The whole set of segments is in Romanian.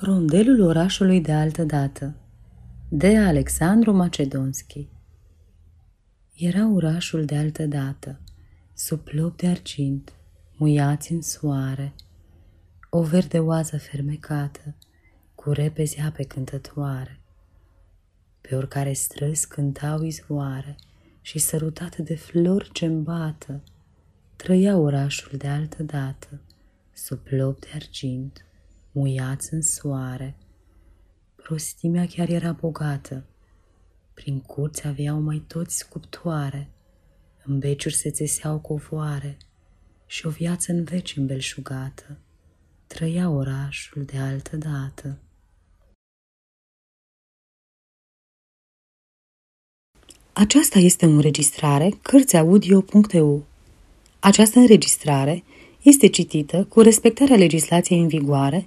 Rondelul orașului de altă dată de Alexandru Macedonski Era orașul de altă dată, sub plop de argint, muiați în soare, o verde oază fermecată, cu repezi ape cântătoare. Pe oricare străzi cântau izvoare și sărutate de flori ce îmbată, trăia orașul de altă dată, sub plop de argint, muiați în soare. Prostimea chiar era bogată. Prin curți aveau mai toți sculptoare, în beciuri se țeseau covoare și o viață în veci îmbelșugată. Trăia orașul de altă dată. Aceasta este o înregistrare Cărțiaudio.eu. Această înregistrare este citită cu respectarea legislației în vigoare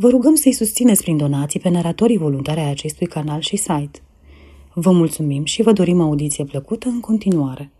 Vă rugăm să-i susțineți prin donații pe naratorii voluntari ai acestui canal și site. Vă mulțumim și vă dorim audiție plăcută în continuare.